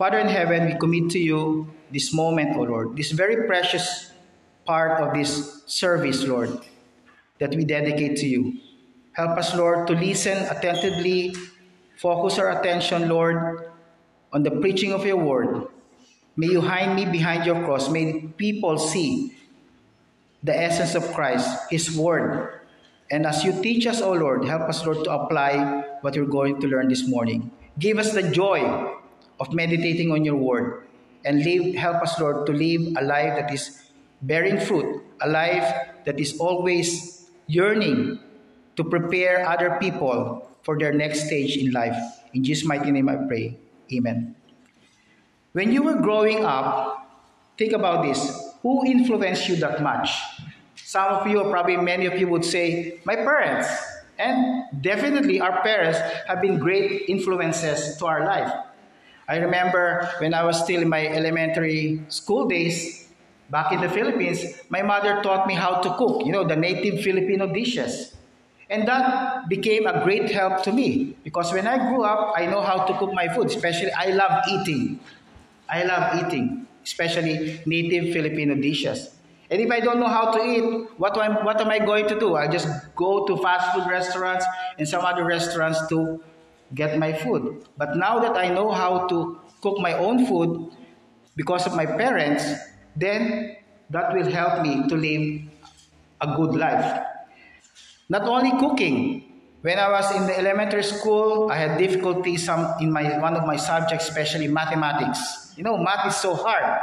Father in heaven, we commit to you this moment, O Lord, this very precious part of this service, Lord, that we dedicate to you. Help us, Lord, to listen attentively, focus our attention, Lord, on the preaching of your word. May you hide me behind your cross. May people see the essence of Christ, His word. And as you teach us, O Lord, help us, Lord, to apply what we're going to learn this morning. Give us the joy of meditating on your word and live, help us, Lord, to live a life that is bearing fruit, a life that is always yearning to prepare other people for their next stage in life. In Jesus' mighty name I pray. Amen. When you were growing up, think about this. Who influenced you that much? Some of you, or probably many of you, would say, My parents. And definitely, our parents have been great influences to our life. I remember when I was still in my elementary school days, back in the Philippines, my mother taught me how to cook, you know, the native Filipino dishes. And that became a great help to me because when I grew up, I know how to cook my food, especially I love eating. I love eating, especially native Filipino dishes. And if I don't know how to eat, what am, what am I going to do? I just go to fast food restaurants and some other restaurants to get my food. But now that I know how to cook my own food because of my parents, then that will help me to live a good life. Not only cooking, when I was in the elementary school, I had difficulty some in my one of my subjects, especially mathematics. You know, math is so hard.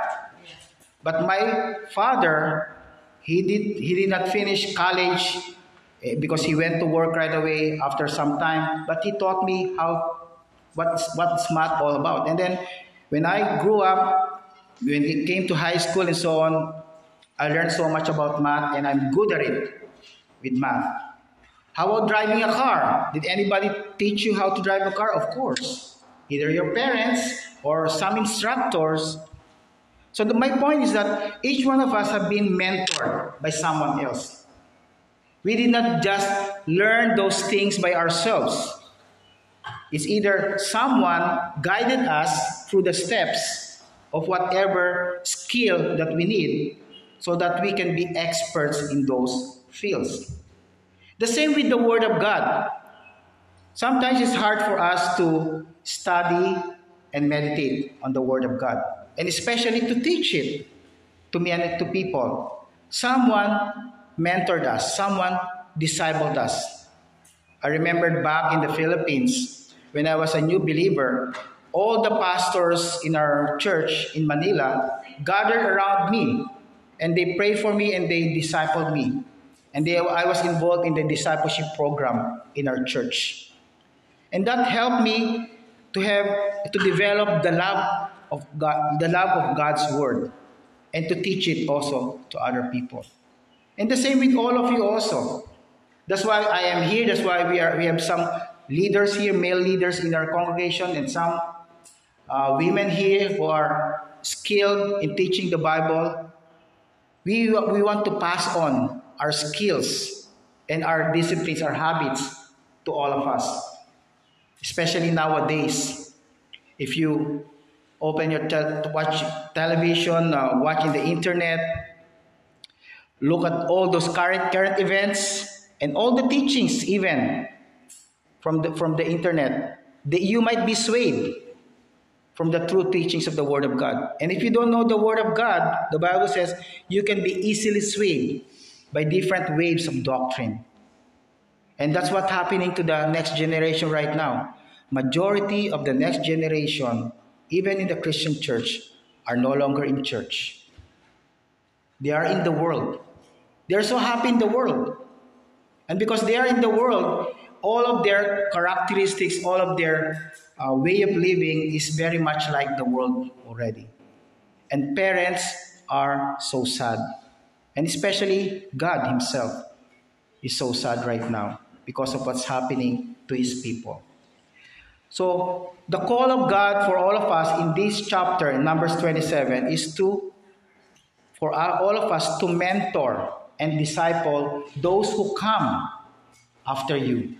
But my father, he did he did not finish college Eh, because he went to work right away after some time. But he taught me how what's what's math all about. And then when I grew up, when it came to high school and so on, I learned so much about math and I'm good at it with math. How about driving a car? Did anybody teach you how to drive a car? Of course. Either your parents or some instructors. So the, my point is that each one of us have been mentored by someone else. We did not just learn those things by ourselves. It's either someone guided us through the steps of whatever skill that we need so that we can be experts in those fields. The same with the Word of God. Sometimes it's hard for us to study and meditate on the Word of God, and especially to teach it to to people. Someone mentored us, someone discipled us. I remembered back in the Philippines when I was a new believer, all the pastors in our church in Manila gathered around me and they prayed for me and they discipled me. And they, I was involved in the discipleship program in our church. And that helped me to have to develop the love of God, the love of God's word, and to teach it also to other people. And the same with all of you also. That's why I am here. That's why we are we have some leaders here, male leaders in our congregation, and some uh, women here who are skilled in teaching the Bible. We, we want to pass on our skills, and our disciplines, our habits to all of us. Especially nowadays, if you open your te- watch television, uh, watching the internet, look at all those current current events and all the teachings, even from the from the internet, that you might be swayed from the true teachings of the Word of God. And if you don't know the Word of God, the Bible says you can be easily swayed by different waves of doctrine. And that's what's happening to the next generation right now. Majority of the next generation, even in the Christian church, are no longer in church. They are in the world. They're so happy in the world. And because they are in the world, all of their characteristics, all of their uh, way of living is very much like the world already. And parents are so sad. And especially God Himself is so sad right now because of what's happening to His people. So, the call of God for all of us in this chapter, in Numbers 27, is to, for all of us to mentor and disciple those who come after you,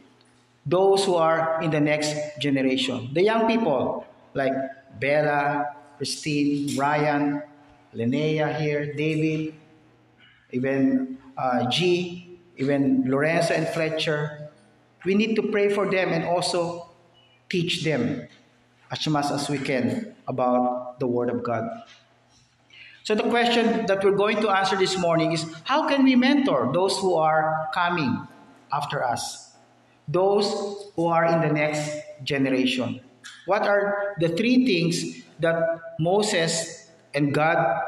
those who are in the next generation. The young people, like Bella, Christine, Ryan, Linnea here, David, even uh, G, even Lorenzo and Fletcher. We need to pray for them and also teach them as much as we can about the Word of God. So the question that we're going to answer this morning is how can we mentor those who are coming after us? Those who are in the next generation. What are the three things that Moses and God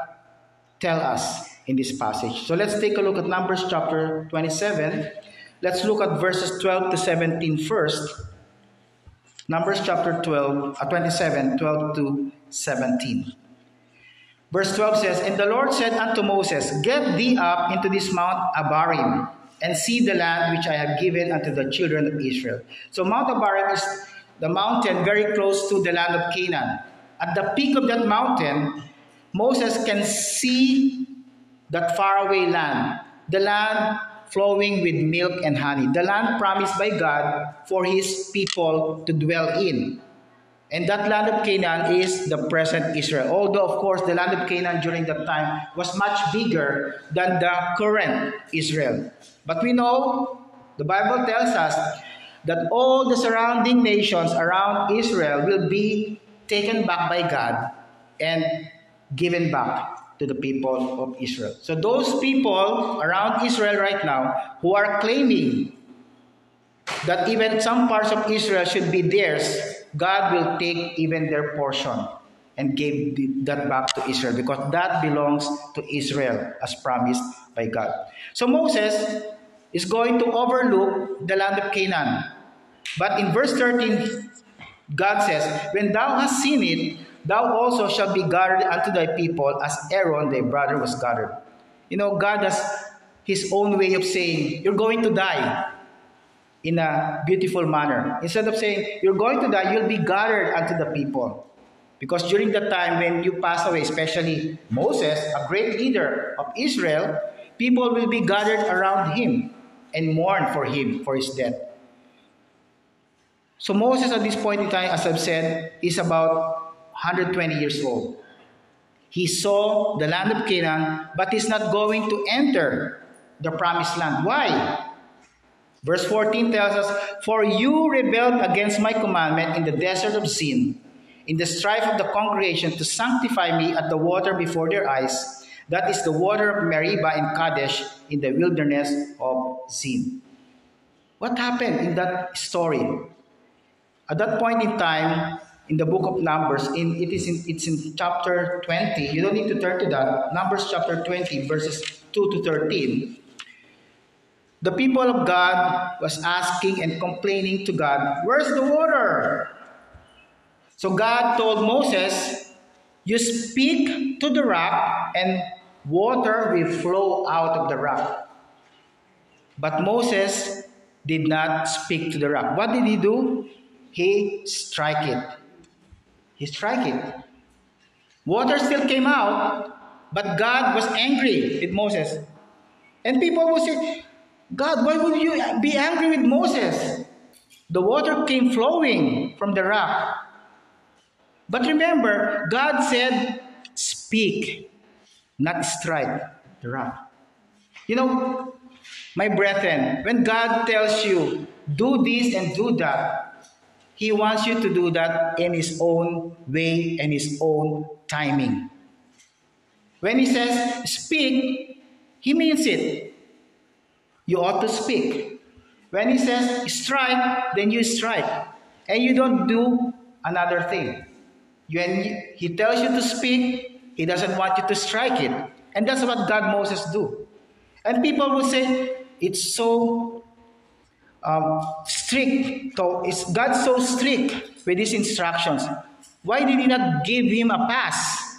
tell us in this passage? So let's take a look at Numbers chapter 27. Let's look at verses 12 to 17 first. Numbers chapter 12, uh, 27, 12 to 17. Verse 12 says, And the Lord said unto Moses, Get thee up into this mount Abarim, and see the land which I have given unto the children of Israel. So Mount Abarim is the mountain very close to the land of Canaan. At the peak of that mountain, Moses can see that faraway land, the land flowing with milk and honey, the land promised by God for his people to dwell in. And that land of Canaan is the present Israel. Although, of course, the land of Canaan during that time was much bigger than the current Israel. But we know, the Bible tells us, that all the surrounding nations around Israel will be taken back by God and given back to the people of Israel. So those people around Israel right now who are claiming that even some parts of Israel should be theirs, God will take even their portion and give that back to Israel because that belongs to Israel as promised by God. So Moses is going to overlook the land of Canaan. But in verse 13, God says, When thou hast seen it, Thou also shalt be gathered unto thy people as Aaron thy brother was gathered. You know, God has his own way of saying, You're going to die in a beautiful manner. Instead of saying, You're going to die, you'll be gathered unto the people. Because during the time when you pass away, especially Moses, a great leader of Israel, people will be gathered around him and mourn for him for his death. So Moses at this point in time, as I've said, is about 120 years old. He saw the land of Canaan, but he's not going to enter the promised land. Why? Verse 14 tells us, For you rebelled against my commandment in the desert of Zin, in the strife of the congregation to sanctify me at the water before their eyes. That is the water of Meribah and Kadesh in the wilderness of Zin. What happened in that story? At that point in time, in the book of Numbers. In it is in it's in chapter 20. You don't need to turn to that. Numbers chapter 20, verses 2 to 13. The people of God was asking and complaining to God, Where's the water? So God told Moses, You speak to the rock, and water will flow out of the rock. But Moses did not speak to the rock. What did he do? He strike it. He struck it. Water still came out, but God was angry with Moses. And people will say, God, why would you be angry with Moses? The water came flowing from the rock. But remember, God said, speak, not strike the rock. You know, my brethren, when God tells you, do this and do that, he wants you to do that in His own way and His own timing. When He says speak, He means it. You ought to speak. When He says strike, then you strike. And you don't do another thing. When He tells you to speak, He doesn't want you to strike it. And that's what God Moses do. And people will say, it's so um, strict. So is God so strict with his instructions? Why did he not give him a pass?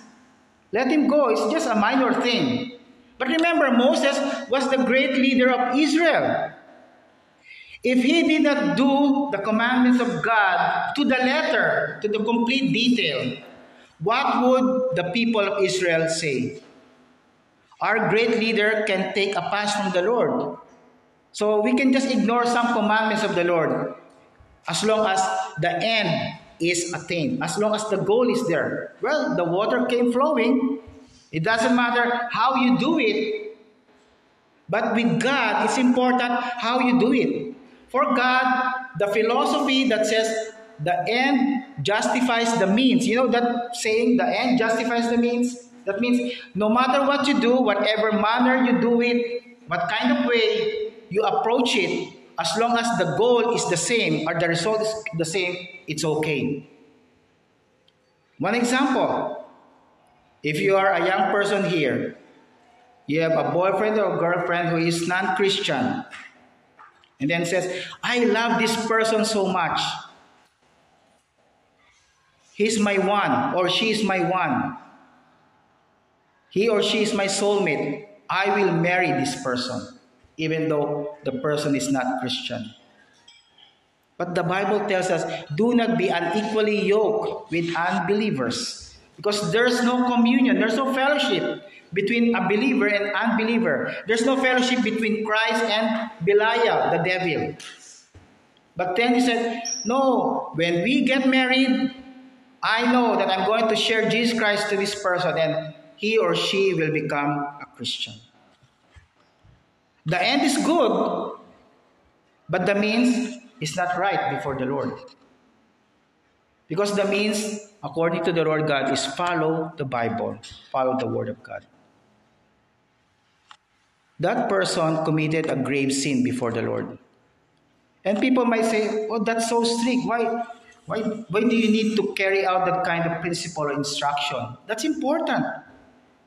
Let him go. It's just a minor thing. But remember, Moses was the great leader of Israel. If he did not do the commandments of God to the letter, to the complete detail, what would the people of Israel say? Our great leader can take a pass from the Lord. So we can just ignore some commandments of the Lord as long as the end is attained. As long as the goal is there. Well, the water came flowing. It doesn't matter how you do it. But with God, it's important how you do it. For God, the philosophy that says the end justifies the means. You know that saying, the end justifies the means? That means no matter what you do, whatever manner you do it, what kind of way you approach it, as long as the goal is the same or the result is the same, it's okay. One example if you are a young person here, you have a boyfriend or girlfriend who is non Christian, and then says, I love this person so much. He's my one, or she is my one. He or she is my soulmate. I will marry this person, even though the person is not Christian. But the Bible tells us do not be unequally yoked with unbelievers because there's no communion, there's no fellowship between a believer and unbeliever. There's no fellowship between Christ and Belial, the devil. But then he said, No, when we get married, I know that I'm going to share Jesus Christ to this person and he or she will become a Christian. The end is good, but the means is not right before the Lord. Because the means, according to the Lord God, is follow the Bible, follow the Word of God. That person committed a grave sin before the Lord. And people might say, Oh, that's so strict. Why, why, why do you need to carry out that kind of principle or instruction? That's important.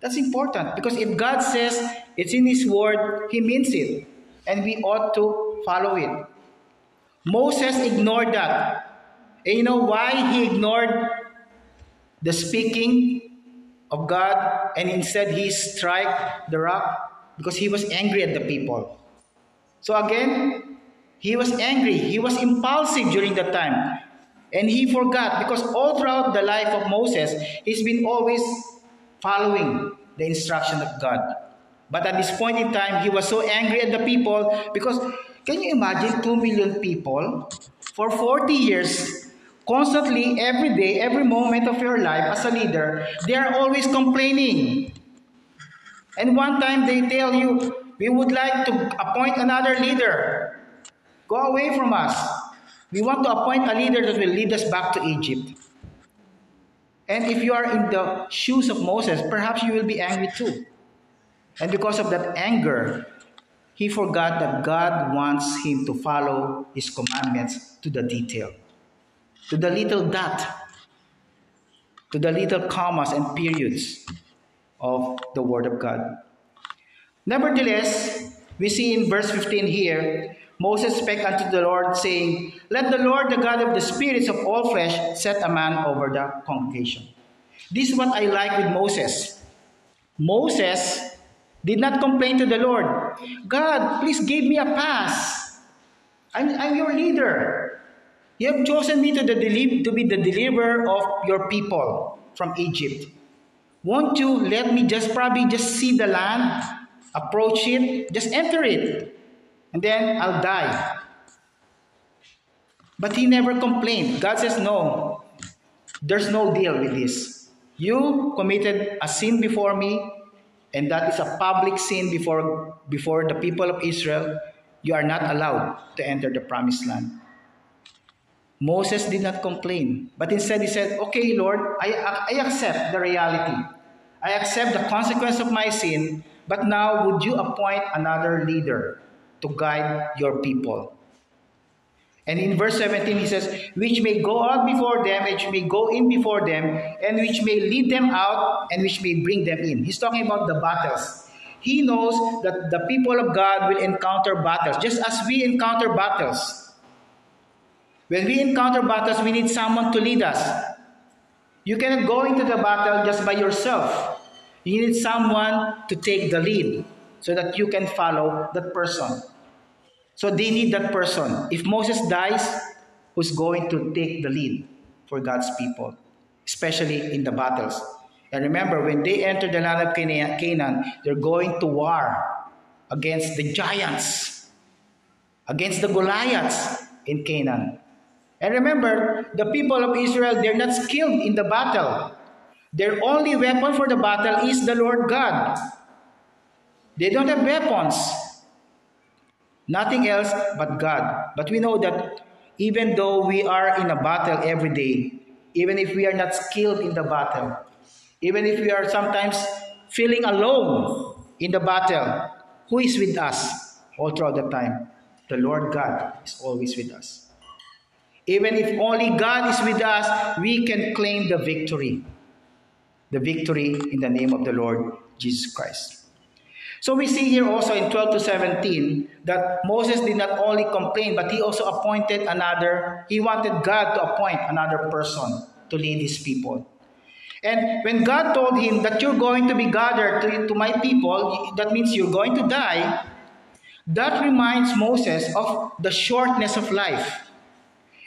That's important because if God says it's in His Word, He means it. And we ought to follow it. Moses ignored that. And you know why he ignored the speaking of God and instead he struck the rock? Because he was angry at the people. So again, he was angry. He was impulsive during that time. And he forgot because all throughout the life of Moses, he's been always following the instruction of God. But at this point in time, he was so angry at the people because can you imagine 2 million people for 40 years, constantly, every day, every moment of your life as a leader, they are always complaining. And one time they tell you, we would like to appoint another leader. Go away from us. We want to appoint a leader that will lead us back to Egypt. And if you are in the shoes of Moses, perhaps you will be angry too. And because of that anger, he forgot that God wants him to follow his commandments to the detail, to the little dot, to the little commas and periods of the Word of God. Nevertheless, we see in verse 15 here, Moses spake unto the Lord, saying, Let the Lord, the God of the spirits of all flesh, set a man over the congregation. This is what I like with Moses. Moses did not complain to the Lord, God, please give me a pass. I'm, I'm your leader. You have chosen me to, the to be the deliverer of your people from Egypt. Won't you let me just probably just see the land, approach it, just enter it, and then I'll die. But he never complained. God says, No, there's no deal with this. You committed a sin before me, and that is a public sin before, before the people of Israel, you are not allowed to enter the promised land. Moses did not complain, but instead he said, Okay, Lord, I, I accept the reality. I accept the consequence of my sin, but now would you appoint another leader to guide your people? And in verse 17, he says, Which may go out before them, which may go in before them, and which may lead them out, and which may bring them in. He's talking about the battles. He knows that the people of God will encounter battles, just as we encounter battles. When we encounter battles, we need someone to lead us. You cannot go into the battle just by yourself. You need someone to take the lead so that you can follow that person. So they need that person. If Moses dies, who's going to take the lead for God's people, especially in the battles? And remember, when they enter the land of Canaan, they're going to war against the giants, against the Goliaths in Canaan. And remember, the people of Israel, they're not skilled in the battle. Their only weapon for the battle is the Lord God. They don't have weapons. Nothing else but God. But we know that even though we are in a battle every day, even if we are not skilled in the battle, even if we are sometimes feeling alone in the battle, who is with us all throughout the time? The Lord God is always with us. Even if only God is with us, we can claim the victory. The victory in the name of the Lord Jesus Christ. So we see here also in 12 to 17 that Moses did not only complain, but he also appointed another, he wanted God to appoint another person to lead his people. And when God told him that you're going to be gathered to, to my people, that means you're going to die, that reminds Moses of the shortness of life.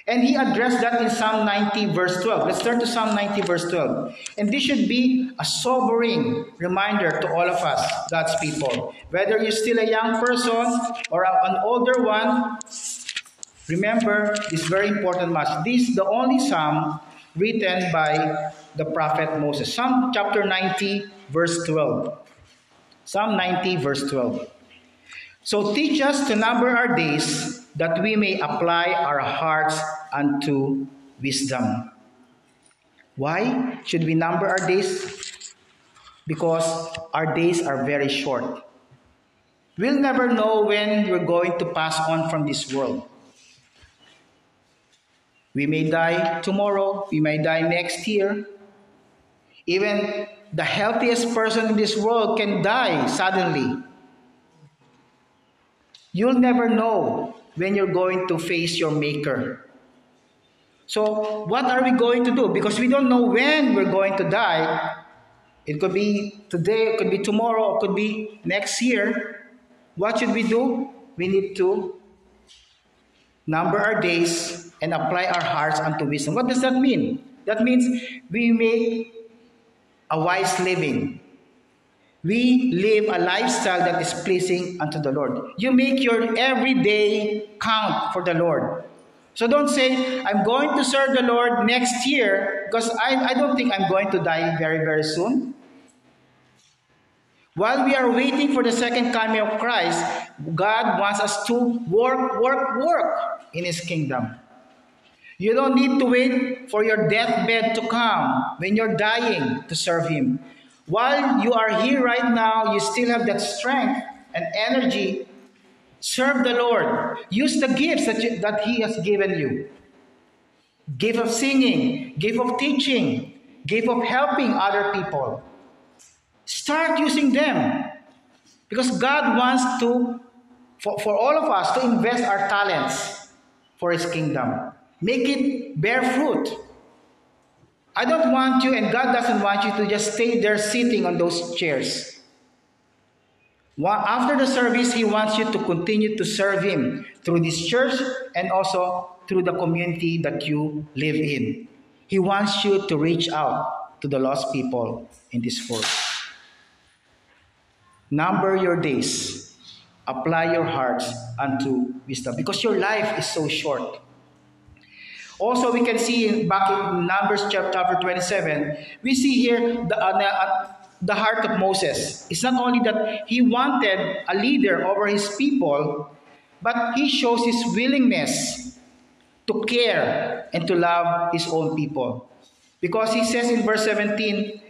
And he addressed that in Psalm 90, verse 12. Let's turn to Psalm 90, verse 12. And this should be a sobering reminder to all of us, God's people. Whether you're still a young person or an older one, remember this very important message. This is the only psalm written by the prophet Moses. Psalm chapter 90, verse 12. Psalm 90, verse 12. So teach us to number our days that we may apply our hearts unto wisdom. Why should we number our days? Because our days are very short. We'll never know when we're going to pass on from this world. We may die tomorrow, we may die next year. Even the healthiest person in this world can die suddenly. You'll never know when you're going to face your Maker. So, what are we going to do? Because we don't know when we're going to die. It could be today, it could be tomorrow, it could be next year. What should we do? We need to number our days and apply our hearts unto wisdom. What does that mean? That means we make a wise living we live a lifestyle that is pleasing unto the Lord. You make your everyday count for the Lord. So don't say, I'm going to serve the Lord next year because I, I don't think I'm going to die very, very soon. While we are waiting for the second coming of Christ, God wants us to work, work, work in His kingdom. You don't need to wait for your deathbed to come when you're dying to serve Him. While you are here right now, you still have that strength and energy. Serve the Lord. Use the gifts that, you, that He has given you. Gift of singing, gift of teaching, gift of helping other people. Start using them. Because God wants to, for, for all of us, to invest our talents for His kingdom. Make it bear fruit. I don't want you, and God doesn't want you to just stay there sitting on those chairs. After the service, He wants you to continue to serve Him through this church and also through the community that you live in. He wants you to reach out to the lost people in this world. Number your days, apply your hearts unto wisdom because your life is so short. Also, we can see back in Numbers chapter 27, we see here the, uh, the heart of Moses. It's not only that he wanted a leader over his people, but he shows his willingness to care and to love his own people. Because he says in verse 17,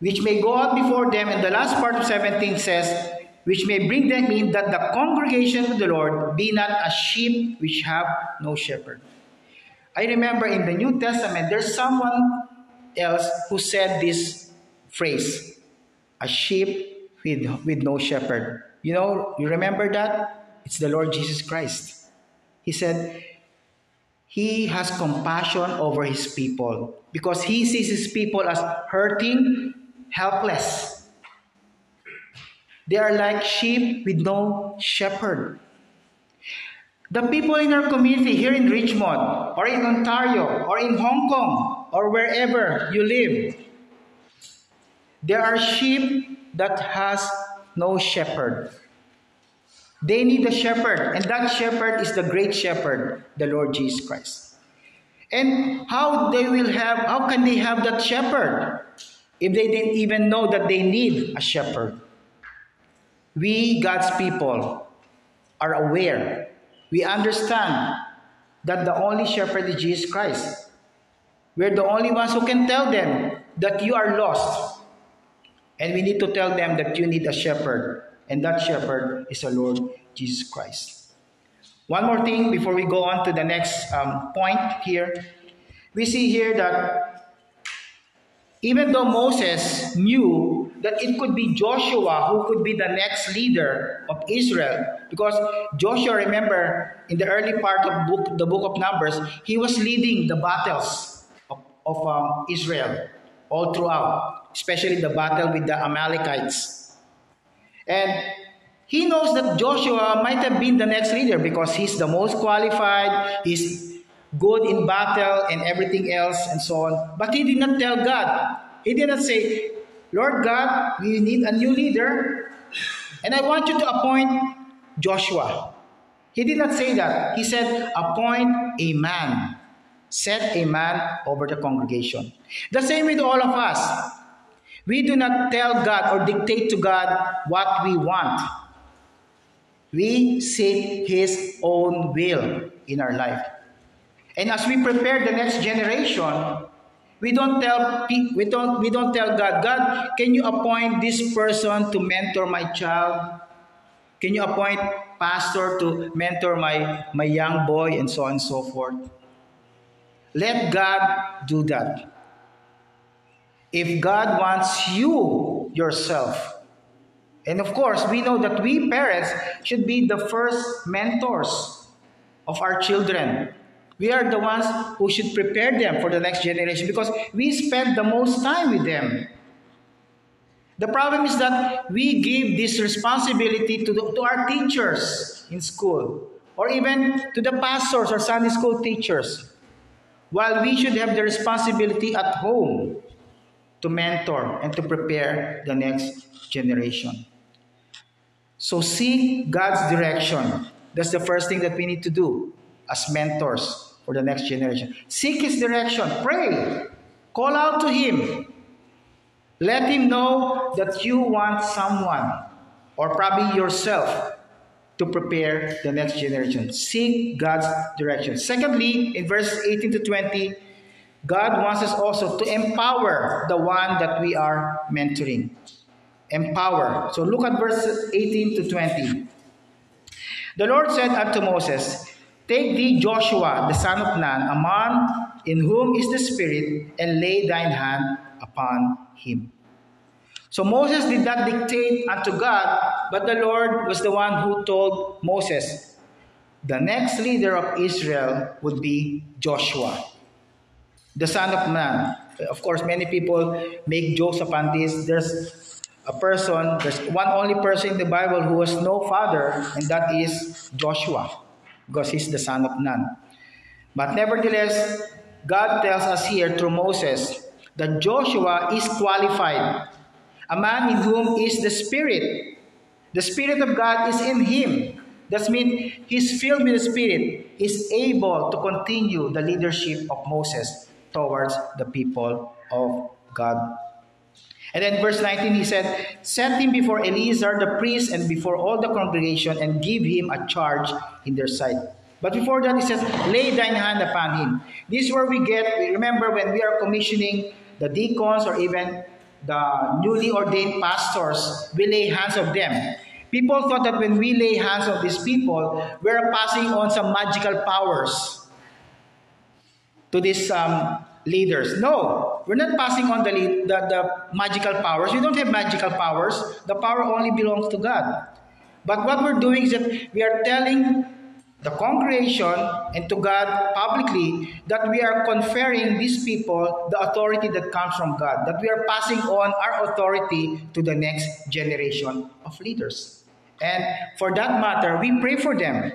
which may go out before them, and the last part of 17 says, which may bring them in that the congregation of the Lord be not as sheep which have no shepherd. I remember in the New Testament, there's someone else who said this phrase a sheep with, with no shepherd. You know, you remember that? It's the Lord Jesus Christ. He said, He has compassion over His people because He sees His people as hurting, helpless. They are like sheep with no shepherd. The people in our community here in Richmond, or in Ontario, or in Hong Kong, or wherever you live, there are sheep that has no shepherd. They need a shepherd, and that shepherd is the great shepherd, the Lord Jesus Christ. And how they will have, how can they have that shepherd if they didn't even know that they need a shepherd? We, God's people, are aware. We understand that the only shepherd is Jesus Christ. We're the only ones who can tell them that you are lost. And we need to tell them that you need a shepherd. And that shepherd is the Lord Jesus Christ. One more thing before we go on to the next um, point here. We see here that even though Moses knew that it could be Joshua who could be the next leader of Israel, because Joshua, remember, in the early part of book, the book of Numbers, he was leading the battles of, of um, Israel all throughout, especially the battle with the Amalekites. And he knows that Joshua might have been the next leader because he's the most qualified, he's good in battle and everything else and so on. But he did not tell God. He did not say, Lord God, we need a new leader, and I want you to appoint Joshua. He did not say that. He said, appoint a man set a man over the congregation. The same with all of us. We do not tell God or dictate to God what we want. We seek His own will in our life. And as we prepare the next generation, we don't tell we don't we don't tell God, God, can you appoint this person to mentor my child? Can you appoint pastor to mentor my my young boy and so on and so forth? Let God do that. If God wants you yourself, and of course, we know that we parents should be the first mentors of our children. We are the ones who should prepare them for the next generation because we spend the most time with them. The problem is that we give this responsibility to, the, to our teachers in school or even to the pastors or Sunday school teachers. While we should have the responsibility at home to mentor and to prepare the next generation. So seek God's direction. That's the first thing that we need to do as mentors for the next generation. Seek His direction. Pray. Call out to Him. Let Him know that you want someone, or probably yourself, to prepare the next generation. Seek God's direction. Secondly, in verse 18 to 20, God wants us also to empower the one that we are mentoring. Empower. So look at verses 18 to 20. The Lord said unto Moses, Take thee Joshua, the son of Nun, a man in whom is the Spirit, and lay thine hand upon him. So Moses did not dictate unto God, but the Lord was the one who told Moses, the next leader of Israel would be Joshua, the son of man. Of course, many people make jokes upon this. There's a person, there's one only person in the Bible who has no father, and that is Joshua, because he's the son of Nun. But nevertheless, God tells us here through Moses that Joshua is qualified a man in whom is the Spirit. The Spirit of God is in him. That means he's filled with the Spirit, is able to continue the leadership of Moses towards the people of God. And then verse 19 he said, Set him before Eleazar the priest and before all the congregation and give him a charge in their sight. But before that he says, Lay thine hand upon him. This is where we get, we remember when we are commissioning the deacons or even the newly ordained pastors, we lay hands of them. People thought that when we lay hands of these people, we're passing on some magical powers to these um, leaders. No, we're not passing on the, the, the magical powers. We don't have magical powers. The power only belongs to God. But what we're doing is that we are telling the congregation and to God publicly that we are conferring these people the authority that comes from God, that we are passing on our authority to the next generation of leaders. And for that matter, we pray for them.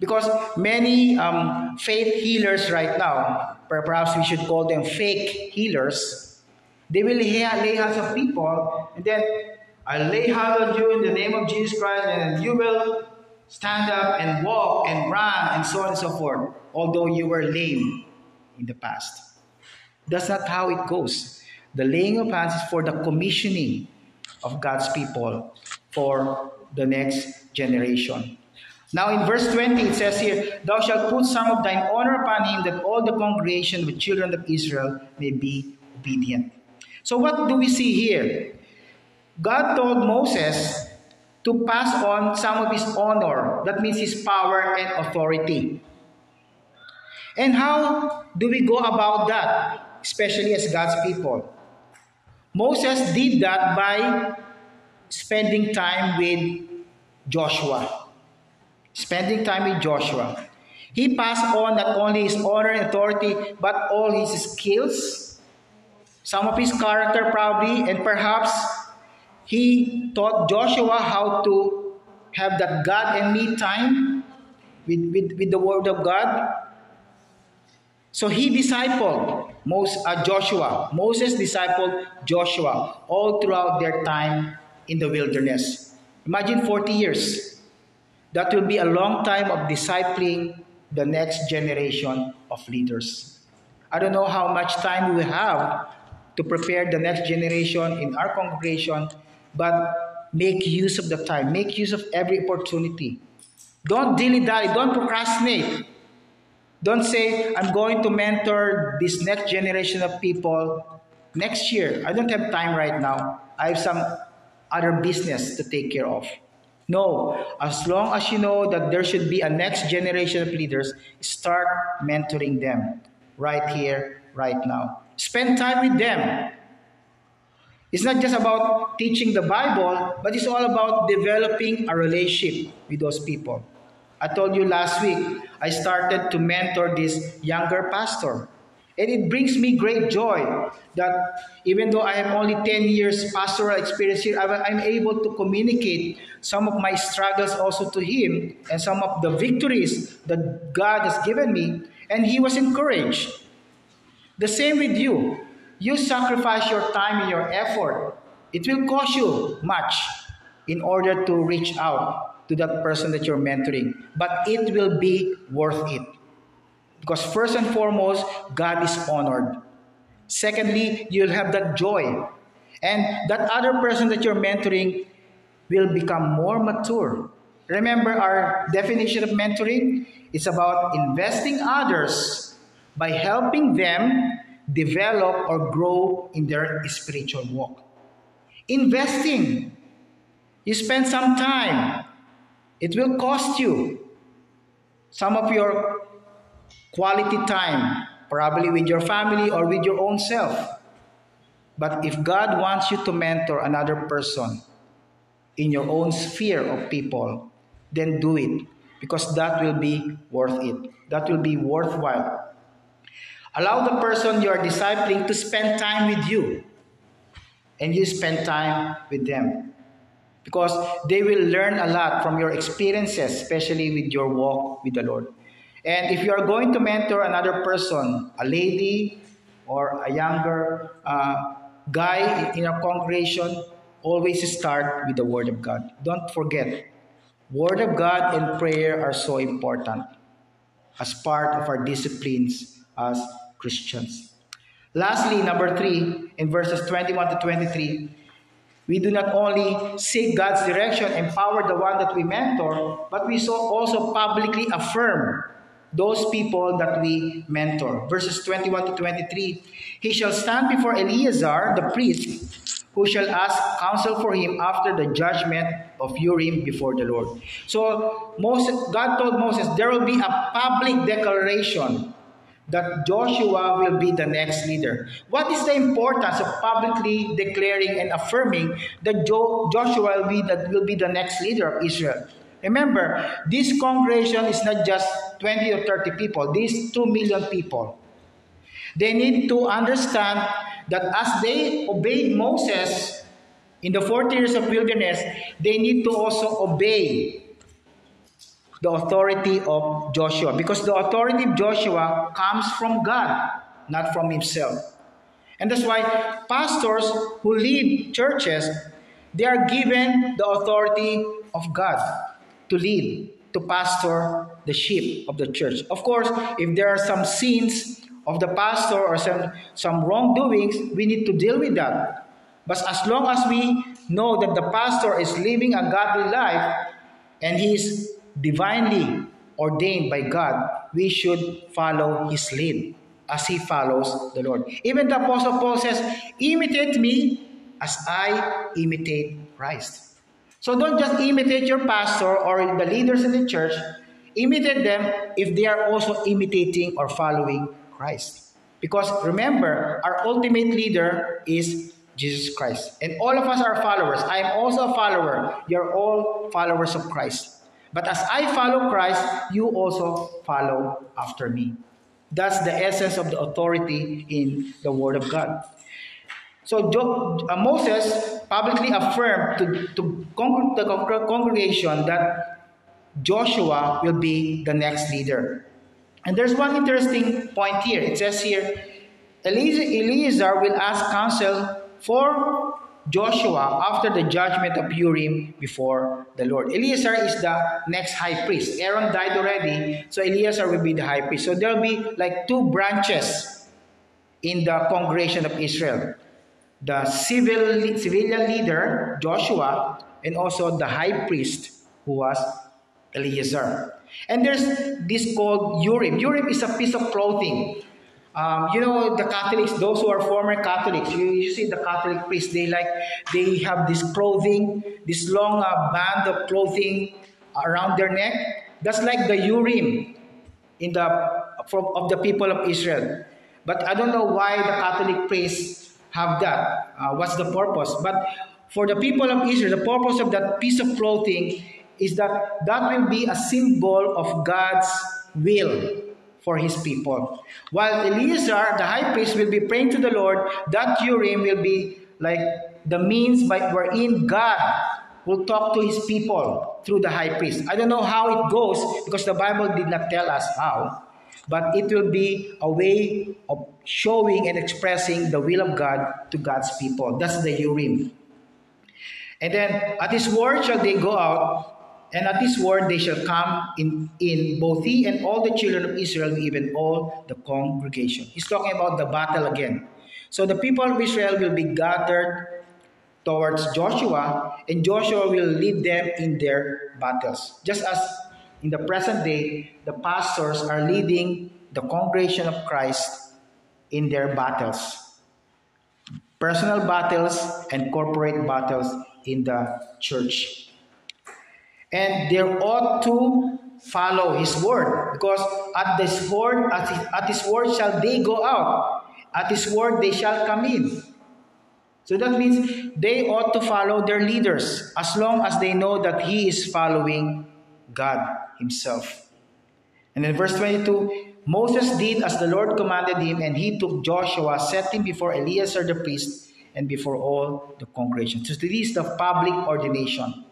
Because many um, faith healers right now, perhaps we should call them fake healers, they will lay hands on people and then I lay hands on you in the name of Jesus Christ, and you will stand up and walk and run and so on and so forth, although you were lame in the past. That's not how it goes. The laying of hands is for the commissioning of God's people for the next generation. Now in verse 20 it says here, Thou shalt put some of thine honor upon him, that all the congregation of the children of Israel may be obedient. So what do we see here? God told Moses to pass on some of his honor, that means his power and authority. And how do we go about that, especially as God's people? Moses did that by spending time with Joshua. Spending time with Joshua. He passed on not only his honor and authority, but all his skills, some of his character probably, and perhaps he taught Joshua how to have that God and me time with, with, with the Word of God. So he discipled Moses, uh, Joshua. Moses discipled Joshua all throughout their time in the wilderness. Imagine 40 years. That will be a long time of discipling the next generation of leaders. I don't know how much time we have to prepare the next generation in our congregation but make use of the time, make use of every opportunity. Don't dilly dally, don't procrastinate. Don't say, I'm going to mentor this next generation of people next year. I don't have time right now. I have some other business to take care of. No, as long as you know that there should be a next generation of leaders, start mentoring them right here, right now. Spend time with them. It's not just about teaching the Bible, but it's all about developing a relationship with those people. I told you last week, I started to mentor this younger pastor. And it brings me great joy that even though I have only 10 years pastoral experience here, I'm able to communicate some of my struggles also to him and some of the victories that God has given me. And he was encouraged. The same with you. You sacrifice your time and your effort. It will cost you much in order to reach out to that person that you're mentoring, but it will be worth it. Because first and foremost, God is honored. Secondly, you'll have that joy. And that other person that you're mentoring will become more mature. Remember our definition of mentoring? It's about investing others by helping them develop or grow in their spiritual walk. Investing. You spend some time. It will cost you some of your quality time, probably with your family or with your own self. But if God wants you to mentor another person in your own sphere of people, then do it because that will be worth it. That will be worthwhile Allow the person you are discipling to spend time with you. And you spend time with them. Because they will learn a lot from your experiences, especially with your walk with the Lord. And if you are going to mentor another person, a lady or a younger uh, guy in a congregation, always start with the Word of God. Don't forget, Word of God and prayer are so important as part of our disciplines as Christians. Lastly, number three, in verses 21 to 23, we do not only seek God's direction, empower the one that we mentor, but we so also publicly affirm those people that we mentor. Verses 21 to 23 He shall stand before Eleazar, the priest, who shall ask counsel for him after the judgment of Urim before the Lord. So Moses, God told Moses, there will be a public declaration that Joshua will be the next leader. What is the importance of publicly declaring and affirming that jo- Joshua will be, the, will be the next leader of Israel? Remember, this congregation is not just 20 or 30 people, these 2 million people. They need to understand that as they obeyed Moses in the 40 years of wilderness, they need to also obey the authority of Joshua because the authority of Joshua comes from God, not from himself. And that's why pastors who lead churches, They are given the authority of God to lead, to pastor the sheep of the church. Of course, if there are some sins of the pastor or some, some wrongdoings, we need to deal with that. But as long as we know that the pastor is living a godly life and he is divinely ordained by God, we should follow his lead as he follows the Lord. Even the Apostle Paul says, Imitate me as I imitate Christ. So don't just imitate your pastor or the leaders in the church, imitate them if they are also imitating or following Christ. Because remember, our ultimate leader is Jesus Christ. And all of us are followers. I am also a follower. You're all followers of Christ. But as I follow Christ, you also follow after me. That's the essence of the authority in the Word of God. So uh, Moses publicly affirmed to, to the congregation that Joshua will be the next leader. And there's one interesting point here. It says here, Eleazar will ask counsel for Joshua after the judgment of Urim before the Lord. Eleazar is the next high priest. Aaron died already, so Eleazar will be the high priest. So there will be like two branches in the congregation of Israel. The civil civilian leader, Joshua, and also the high priest, who was Eleazar. And there's this called Urim. Urim is a piece of clothing um, you know, the Catholics, those who are former Catholics, you, you see the Catholic priests, they like, they have this clothing, this long uh, band of clothing around their neck. That's like the Urim in the, from, of the people of Israel. But I don't know why the Catholic priests have that. Uh, what's the purpose? But for the people of Israel, the purpose of that piece of clothing is that that will be a symbol of God's will for his people. While Eleazar, the high priest, will be praying to the Lord, that Urim will be like the means by wherein God will talk to his people through the high priest. I don't know how it goes because the Bible did not tell us how, but it will be a way of showing and expressing the will of God to God's people. That's the Urim. And then at his word shall they go out and at his word they shall come in, in both he and all the children of Israel, even all the congregation. He's talking about the battle again. So the people of Israel will be gathered towards Joshua, and Joshua will lead them in their battles. Just as in the present day, the pastors are leading the congregation of Christ in their battles. Personal battles and corporate battles in the church. And they ought to follow his word because at this word at his, at his word shall they go out. At his word they shall come in. So that means they ought to follow their leaders as long as they know that he is following god himself and in verse 22 moses did as the lord commanded him and he took joshua set him before eleazar the priest and before all the congregation so this is the public ordination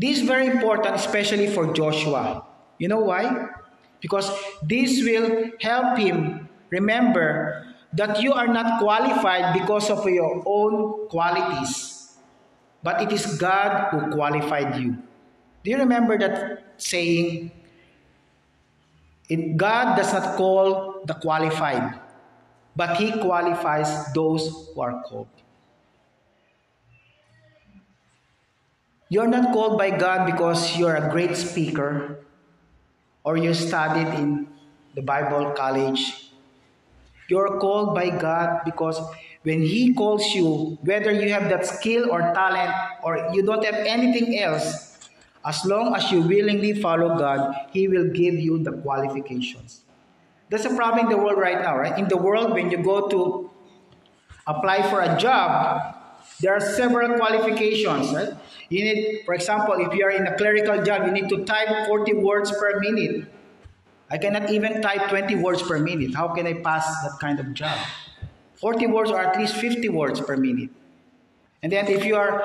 this is very important, especially for Joshua. You know why? Because this will help him remember that you are not qualified because of your own qualities, but it is God who qualified you. Do you remember that saying? God does not call the qualified, but He qualifies those who are called. You're not called by God because you're a great speaker or you studied in the Bible college. You're called by God because when He calls you, whether you have that skill or talent or you don't have anything else, as long as you willingly follow God, He will give you the qualifications. That's a problem in the world right now, right? In the world, when you go to apply for a job, there are several qualifications, right? You need, for example, if you are in a clerical job, you need to type 40 words per minute. I cannot even type 20 words per minute. How can I pass that kind of job? 40 words or at least 50 words per minute. And then if you are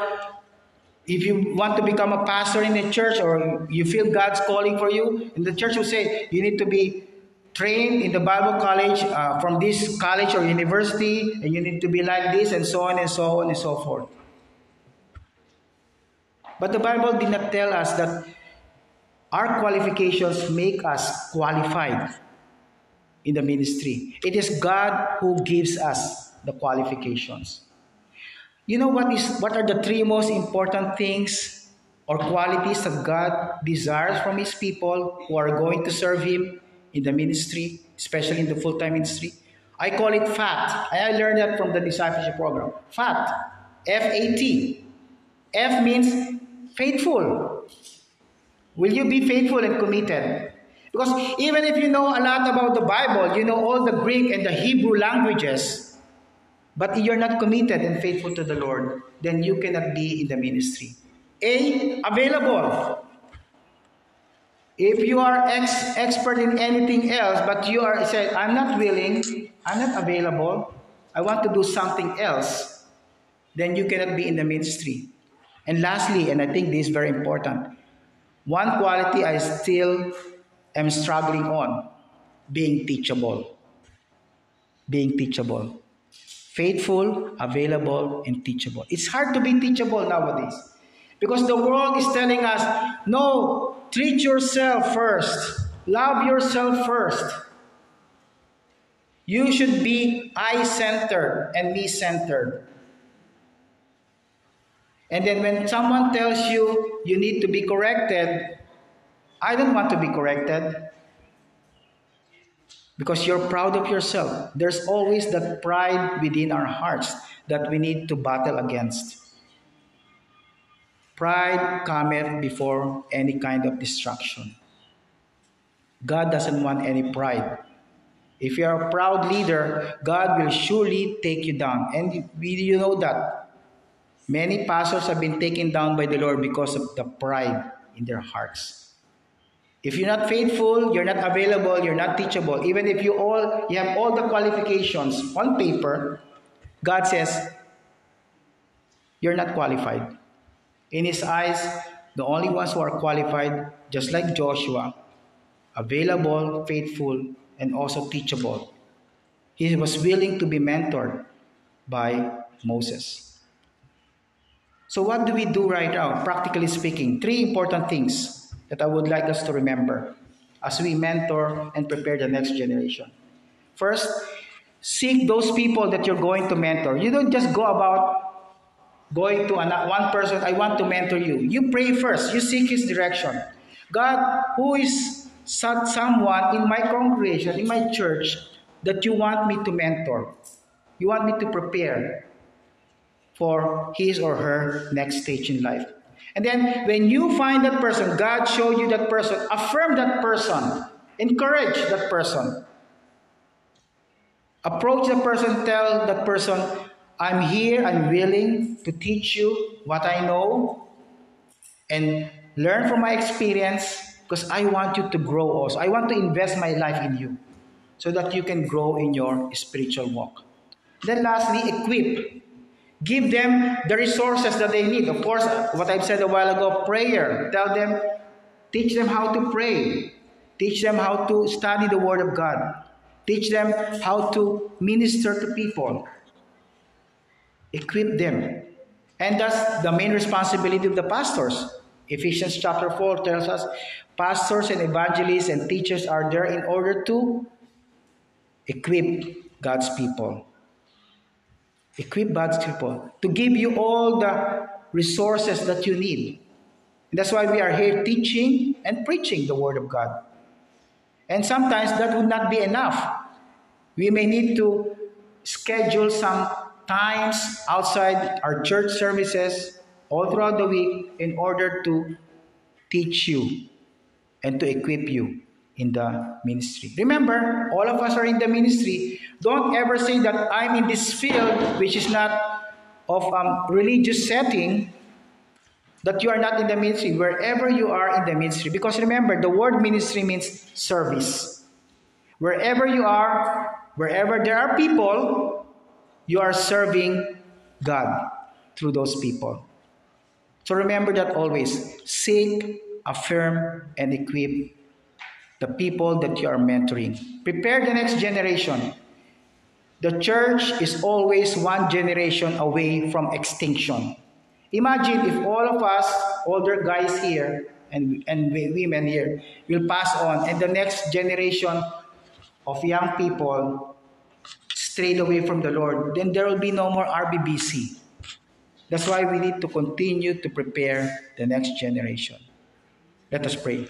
if you want to become a pastor in a church or you feel God's calling for you, and the church will say you need to be trained in the Bible college uh, from this college or university, and you need to be like this, and so on and so on and so forth. But the Bible did not tell us that our qualifications make us qualified in the ministry. It is God who gives us the qualifications. You know what is what are the three most important things or qualities that God desires from his people who are going to serve him in the ministry, especially in the full-time ministry? I call it FAT. I learned that from the discipleship program. FAT. F-A-T. F means faithful. Will you be faithful and committed? Because even if you know a lot about the Bible, you know all the Greek and the Hebrew languages, but if you're not committed and faithful to the Lord, then you cannot be in the ministry. A, available. If you are ex- expert in anything else, but you are said, I'm not willing, I'm not available, I want to do something else, then you cannot be in the ministry. And lastly, and I think this is very important, one quality I still am struggling on being teachable. Being teachable. Faithful, available, and teachable. It's hard to be teachable nowadays because the world is telling us no, Treat yourself first. Love yourself first. You should be I centered and me centered. And then when someone tells you you need to be corrected, I don't want to be corrected because you're proud of yourself. There's always that pride within our hearts that we need to battle against. Pride cometh before any kind of destruction. God doesn't want any pride. If you are a proud leader, God will surely take you down. And you know that many pastors have been taken down by the Lord because of the pride in their hearts. If you're not faithful, you're not available, you're not teachable, even if you all you have all the qualifications on paper, God says you're not qualified. In his eyes, the only ones who are qualified, just like Joshua, available, faithful, and also teachable. He was willing to be mentored by Moses. So, what do we do right now, practically speaking? Three important things that I would like us to remember as we mentor and prepare the next generation. First, seek those people that you're going to mentor. You don't just go about going to one person, I want to mentor you. You pray first, you seek His direction. God, who is someone in my congregation, in my church, that you want me to mentor? You want me to prepare for his or her next stage in life. And then when you find that person, God show you that person, affirm that person, encourage that person. Approach the person, tell that person, I'm here, I'm willing to teach you what I know and learn from my experience because I want you to grow also. I want to invest my life in you so that you can grow in your spiritual walk. Then, lastly, equip. Give them the resources that they need. Of course, what I've said a while ago prayer. Tell them, teach them how to pray, teach them how to study the Word of God, teach them how to minister to people equip them. And that's the main responsibility of the pastors. Ephesians chapter 4 tells us pastors and evangelists and teachers are there in order to equip God's people. Equip God's people to give you all the resources that you need. And that's why we are here teaching and preaching the Word of God. And sometimes that would not be enough. We may need to schedule some times outside our church services all throughout the week in order to teach you and to equip you in the ministry. Remember, all of us are in the ministry. Don't ever say that I'm in this field, which is not of um, religious setting, that you are not in the ministry, wherever you are in the ministry. Because remember, the word ministry means service. Wherever you are, wherever there are people, you are serving God through those people. So remember that always. Seek, affirm, and equip the people that you are mentoring. Prepare the next generation. The church is always one generation away from extinction. Imagine if all of us, older guys here and, and women here, will pass on, and the next generation of young people strayed away from the Lord, then there will be no more RBBC. That's why we need to continue to prepare the next generation. Let us pray.